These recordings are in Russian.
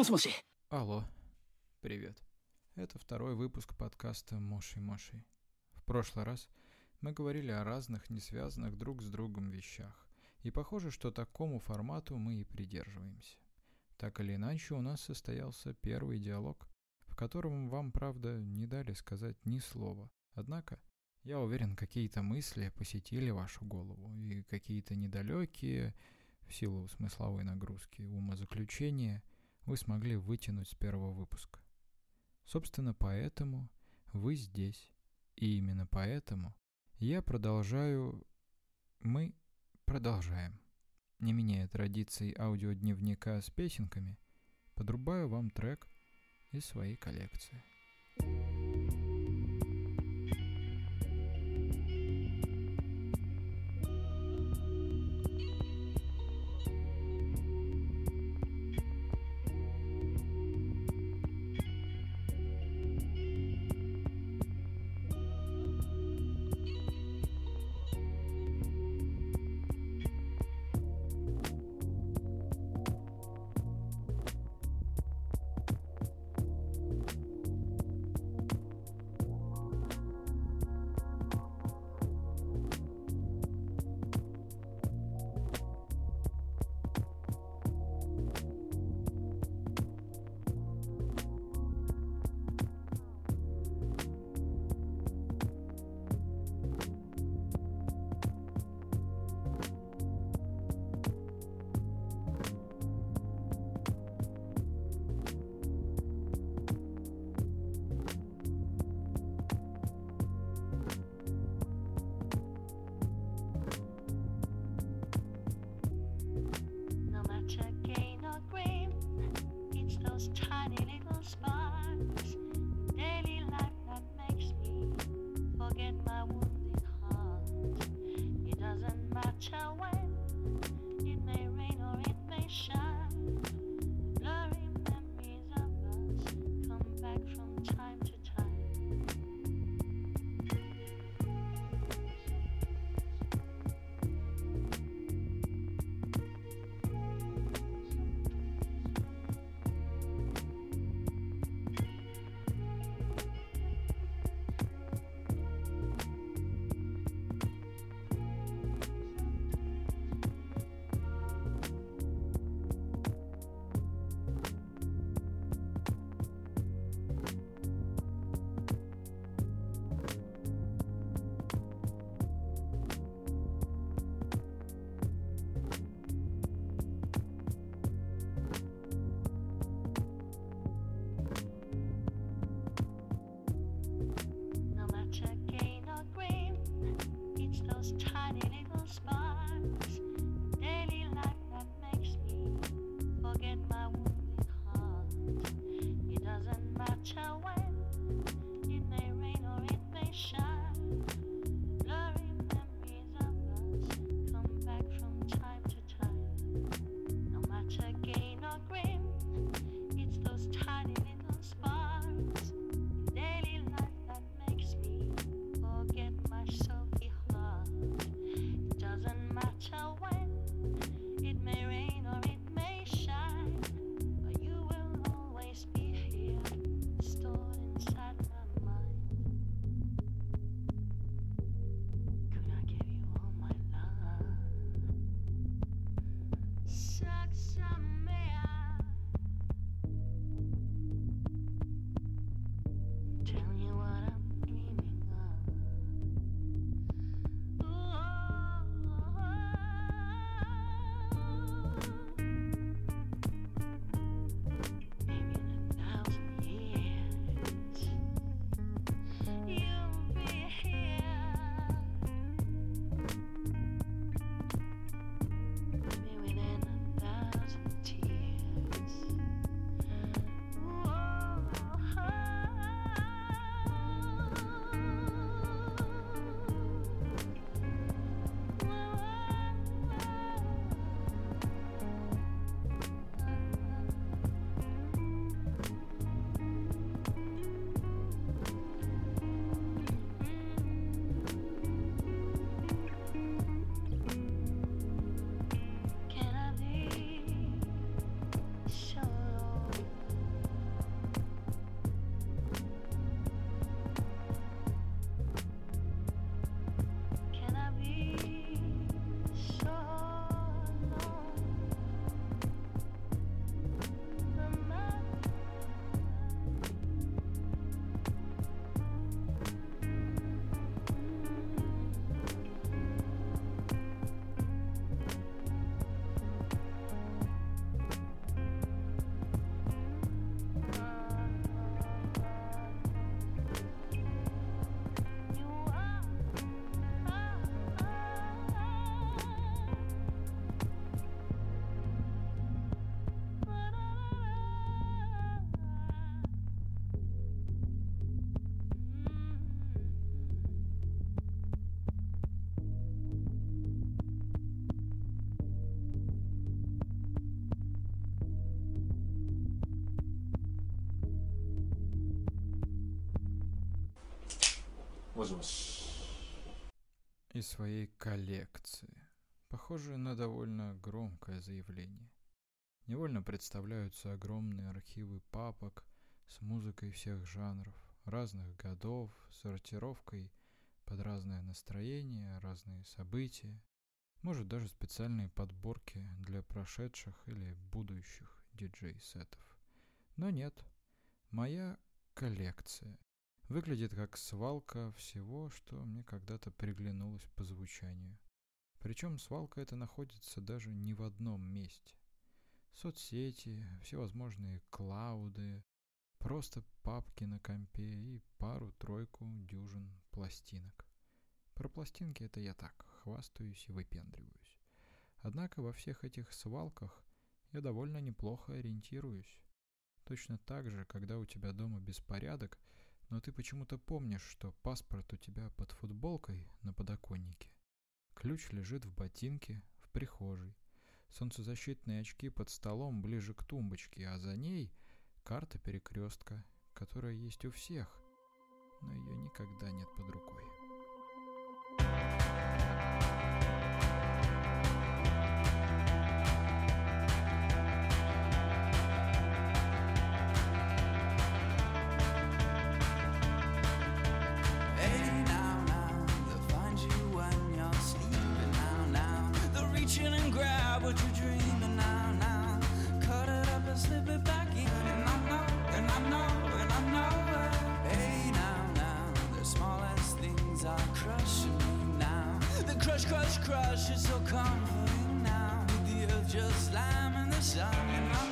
космосе. Алло. Привет. Это второй выпуск подкаста «Моши Моши. В прошлый раз мы говорили о разных, не связанных друг с другом вещах. И похоже, что такому формату мы и придерживаемся. Так или иначе, у нас состоялся первый диалог, в котором вам, правда, не дали сказать ни слова. Однако, я уверен, какие-то мысли посетили вашу голову, и какие-то недалекие, в силу смысловой нагрузки, умозаключения, вы смогли вытянуть с первого выпуска. Собственно, поэтому вы здесь. И именно поэтому я продолжаю... Мы продолжаем. Не меняя традиций аудиодневника с песенками, подрубаю вам трек из своей коллекции. И своей коллекции. Похоже на довольно громкое заявление. Невольно представляются огромные архивы папок с музыкой всех жанров, разных годов, сортировкой под разное настроение, разные события. Может даже специальные подборки для прошедших или будущих диджей-сетов. Но нет, моя коллекция выглядит как свалка всего, что мне когда-то приглянулось по звучанию. Причем свалка эта находится даже не в одном месте. Соцсети, всевозможные клауды, просто папки на компе и пару-тройку дюжин пластинок. Про пластинки это я так, хвастаюсь и выпендриваюсь. Однако во всех этих свалках я довольно неплохо ориентируюсь. Точно так же, когда у тебя дома беспорядок, но ты почему-то помнишь, что паспорт у тебя под футболкой на подоконнике. Ключ лежит в ботинке в прихожей. Солнцезащитные очки под столом ближе к тумбочке, а за ней карта перекрестка, которая есть у всех, но ее никогда нет под рукой. This crush is so comforting now. The earth just slamming the sun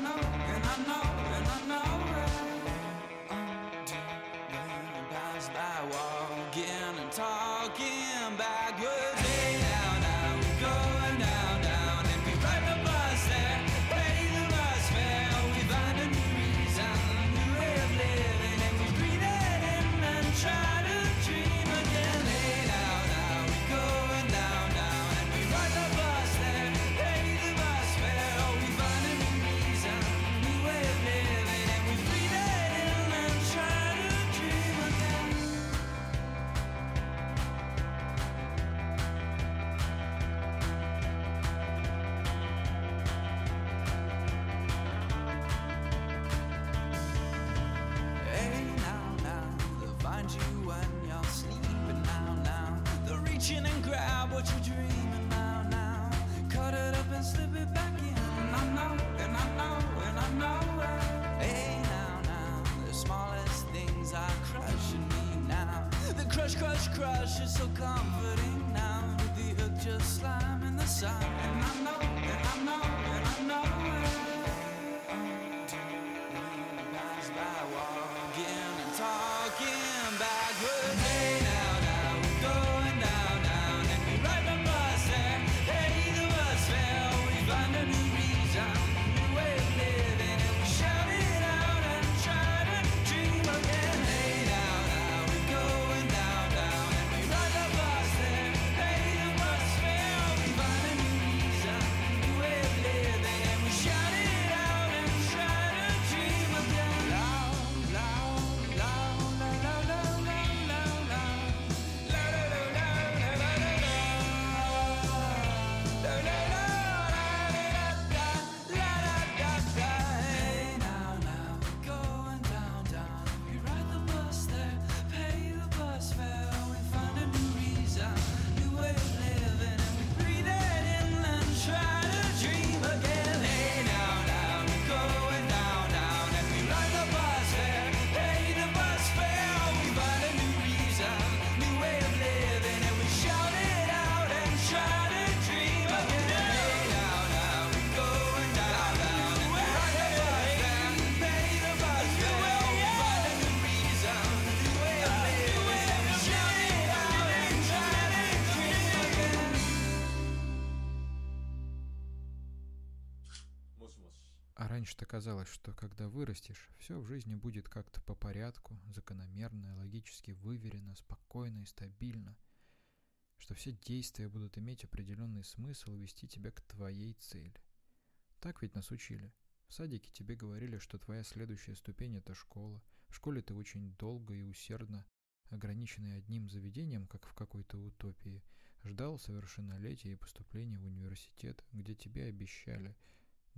казалось, что когда вырастешь, все в жизни будет как-то по порядку, закономерно, логически выверено, спокойно и стабильно, что все действия будут иметь определенный смысл и вести тебя к твоей цели. Так ведь нас учили. В садике тебе говорили, что твоя следующая ступень – это школа. В школе ты очень долго и усердно ограниченный одним заведением, как в какой-то утопии, ждал совершеннолетия и поступления в университет, где тебе обещали,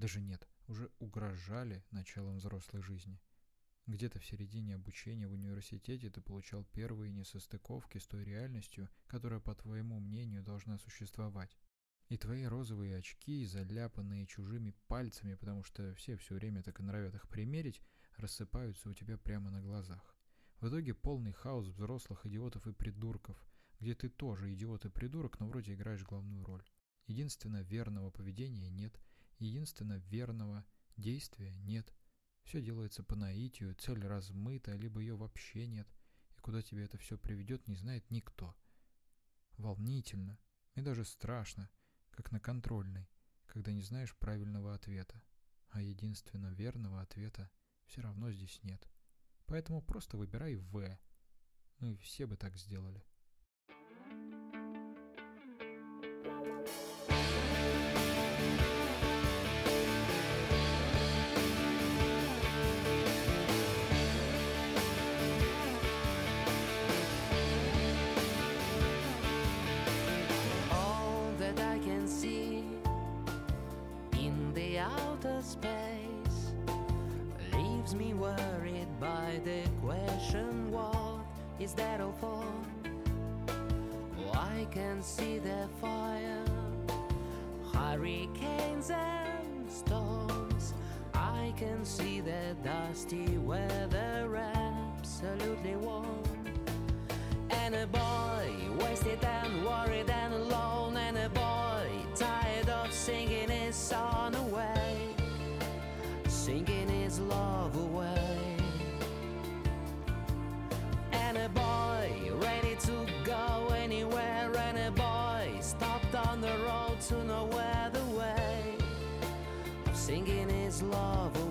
даже нет, уже угрожали началом взрослой жизни. Где-то в середине обучения в университете ты получал первые несостыковки с той реальностью, которая, по твоему мнению, должна существовать. И твои розовые очки, заляпанные чужими пальцами, потому что все все время так и норовят их примерить, рассыпаются у тебя прямо на глазах. В итоге полный хаос взрослых идиотов и придурков, где ты тоже идиот и придурок, но вроде играешь главную роль. Единственно верного поведения нет, единственно верного действия нет. Все делается по наитию, цель размыта, либо ее вообще нет, и куда тебя это все приведет, не знает никто. Волнительно и даже страшно, как на контрольной, когда не знаешь правильного ответа, а единственно верного ответа все равно здесь нет. Поэтому просто выбирай В. И все бы так сделали. Is that all for? Oh, I can see the fire, hurricanes and storms. I can see the dusty weather absolutely warm. And a boy wasted and worried and alone, singing his love away.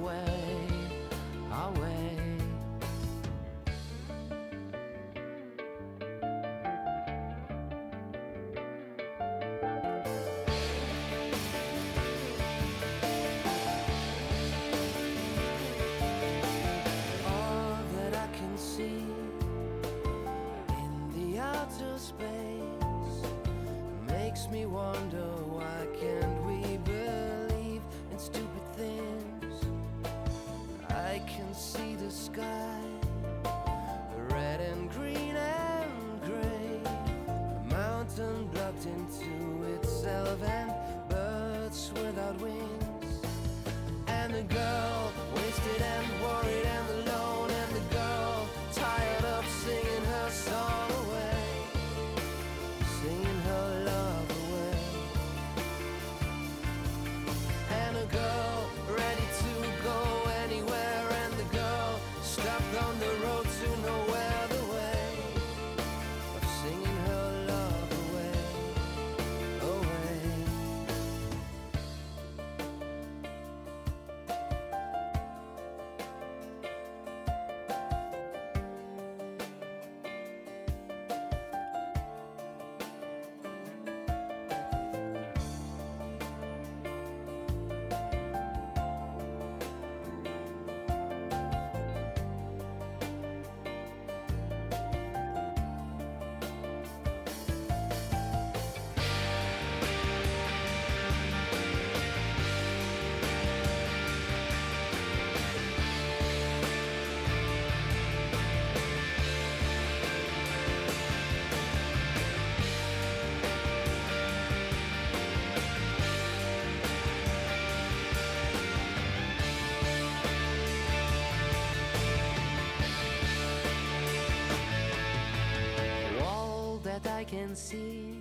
Can see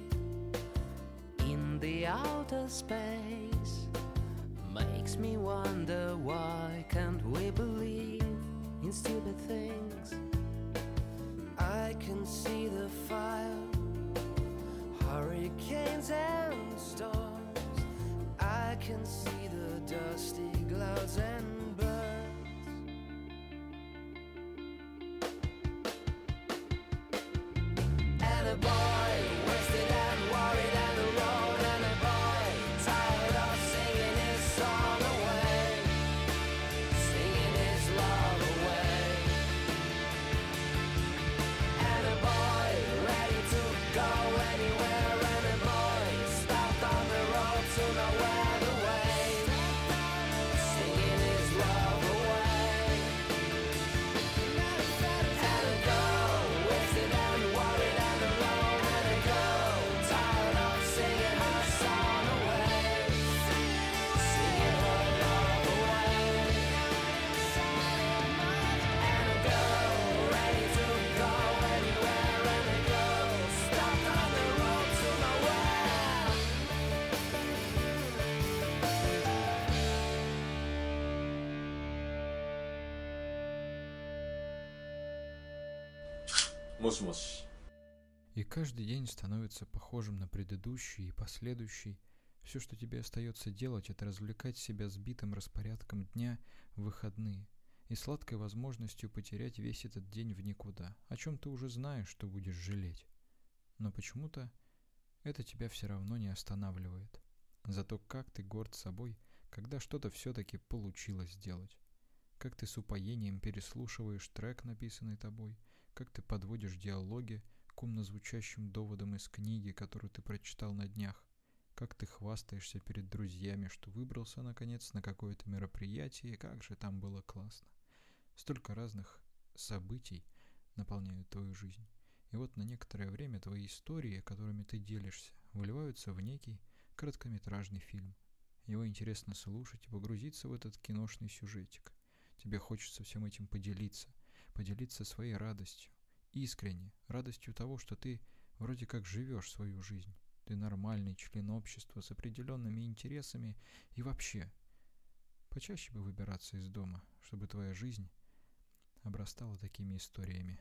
in the outer space makes me wonder why космос. И каждый день становится похожим на предыдущий и последующий. Все, что тебе остается делать, это развлекать себя сбитым распорядком дня в выходные и сладкой возможностью потерять весь этот день в никуда, о чем ты уже знаешь, что будешь жалеть. Но почему-то это тебя все равно не останавливает. Зато как ты горд собой, когда что-то все-таки получилось сделать. Как ты с упоением переслушиваешь трек, написанный тобой, как ты подводишь диалоги к умно доводам из книги, которую ты прочитал на днях, как ты хвастаешься перед друзьями, что выбрался наконец на какое-то мероприятие, и как же там было классно. Столько разных событий наполняют твою жизнь. И вот на некоторое время твои истории, которыми ты делишься, выливаются в некий короткометражный фильм. Его интересно слушать и погрузиться в этот киношный сюжетик. Тебе хочется всем этим поделиться, поделиться своей радостью, искренне, радостью того, что ты вроде как живешь свою жизнь. Ты нормальный член общества с определенными интересами и вообще. Почаще бы выбираться из дома, чтобы твоя жизнь обрастала такими историями.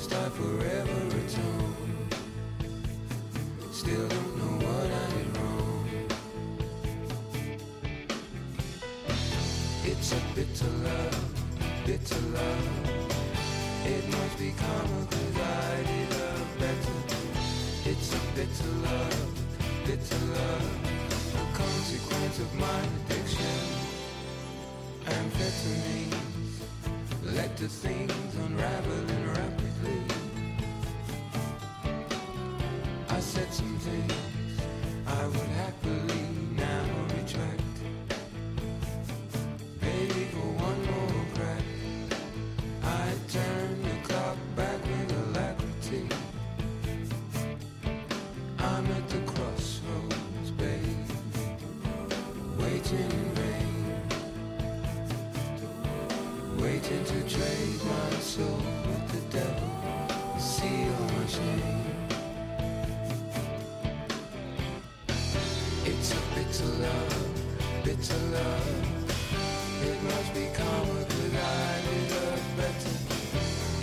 Must I forever atone? Still don't know what I did wrong. It's a bitter love, bitter love. It must be karma cause I did love better. It's a bitter love, bitter love. A consequence of my addiction. Amphetamines the things unraveling rapidly. Waiting to trade my soul with the devil, seal my shame. It's a bitter love, bitter love. It must be karma cause I deserve better.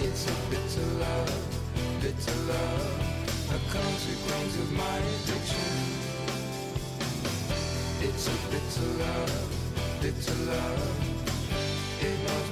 It's a bitter love, bitter love. A consequence of my addiction. It's a bitter love, bitter love. It must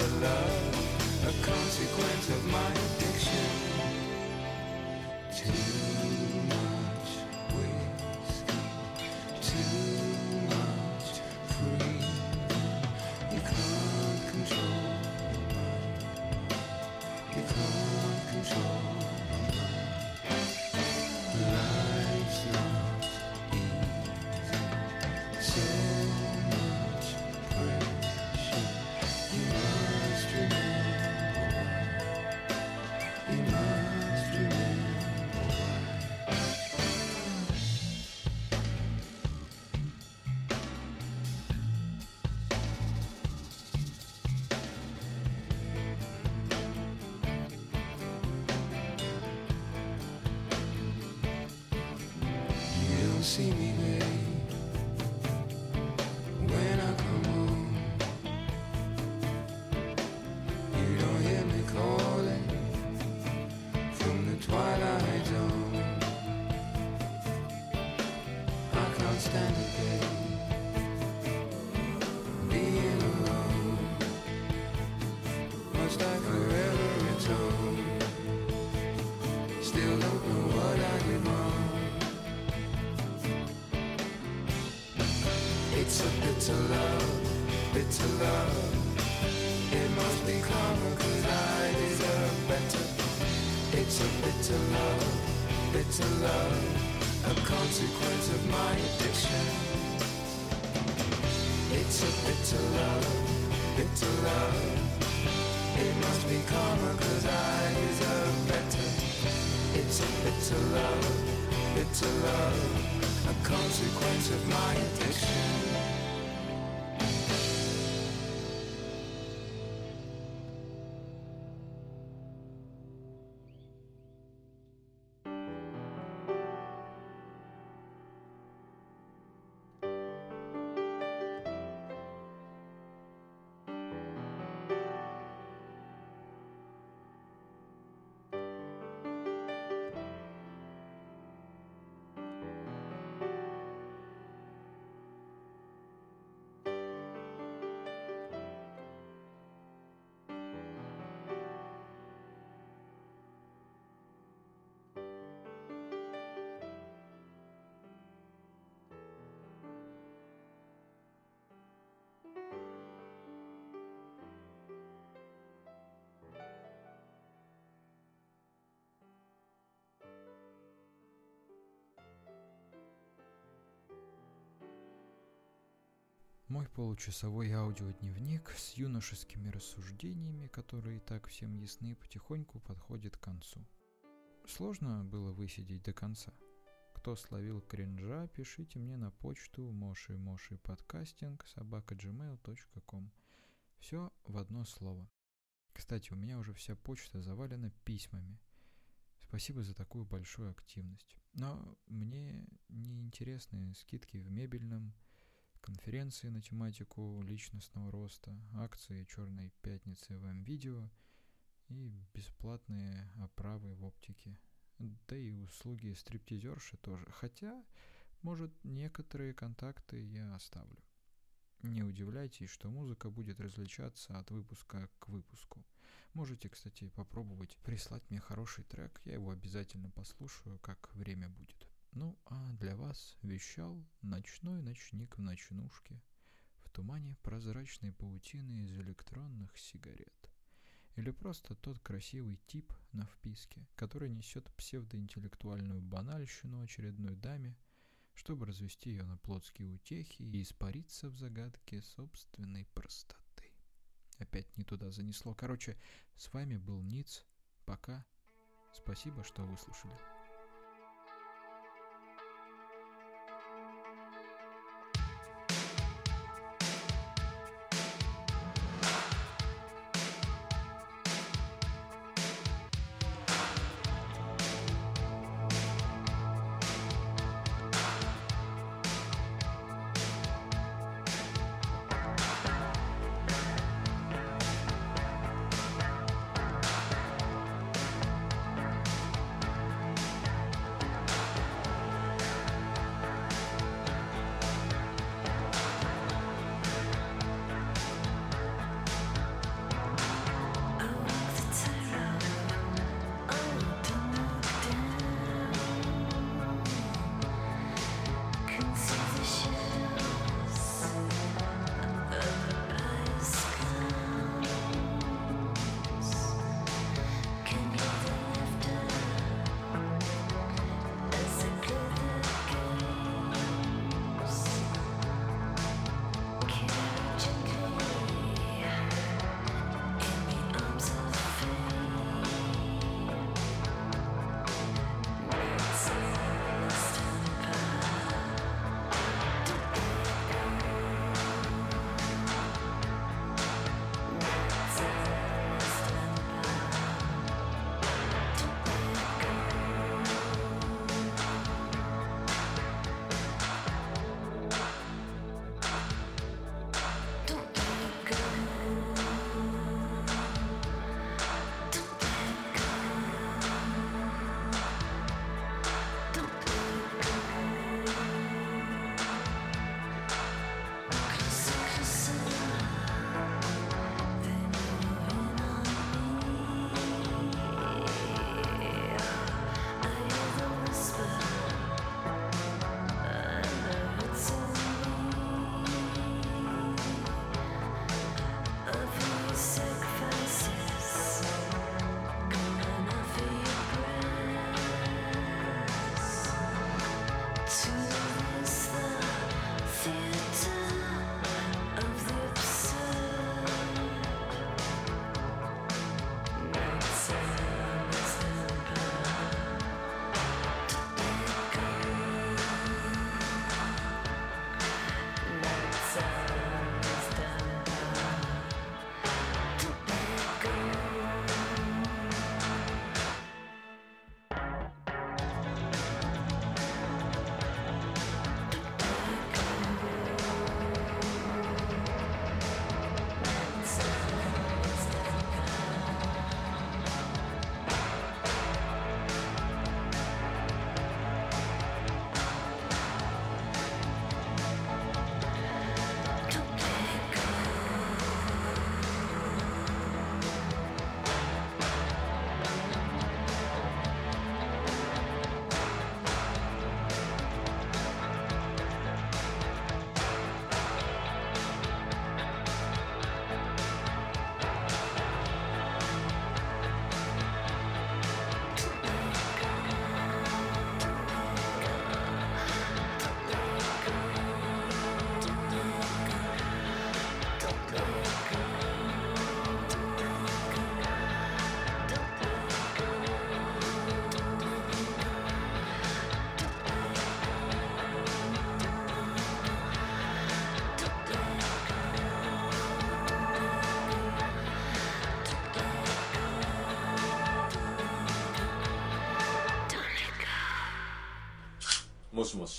bitter love. A consequence of my see me, babe. It's a bitter love, bitter love. A consequence of my addiction. Мой получасовой аудиодневник с юношескими рассуждениями, которые и так всем ясны, потихоньку подходит к концу. Сложно было высидеть до конца. Кто словил кринжа, пишите мне на почту моши моши подкастинг собака gmail.com. Все в одно слово. Кстати, у меня уже вся почта завалена письмами. Спасибо за такую большую активность. Но мне не интересны скидки в мебельном, конференции на тематику личностного роста, акции Черной пятницы в М-видео и бесплатные оправы в оптике. Да и услуги стриптизерши тоже. Хотя, может, некоторые контакты я оставлю. Не удивляйтесь, что музыка будет различаться от выпуска к выпуску. Можете, кстати, попробовать прислать мне хороший трек, я его обязательно послушаю, как время будет. Ну, а для вас вещал ночной ночник в ночнушке, в тумане прозрачной паутины из электронных сигарет. Или просто тот красивый тип на вписке, который несет псевдоинтеллектуальную банальщину очередной даме, чтобы развести ее на плотские утехи и испариться в загадке собственной простоты. Опять не туда занесло. Короче, с вами был Ниц. Пока. Спасибо, что выслушали. しもし